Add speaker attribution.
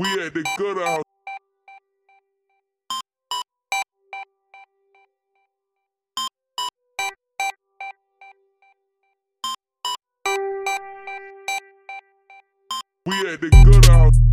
Speaker 1: We at the good house. We at the good house.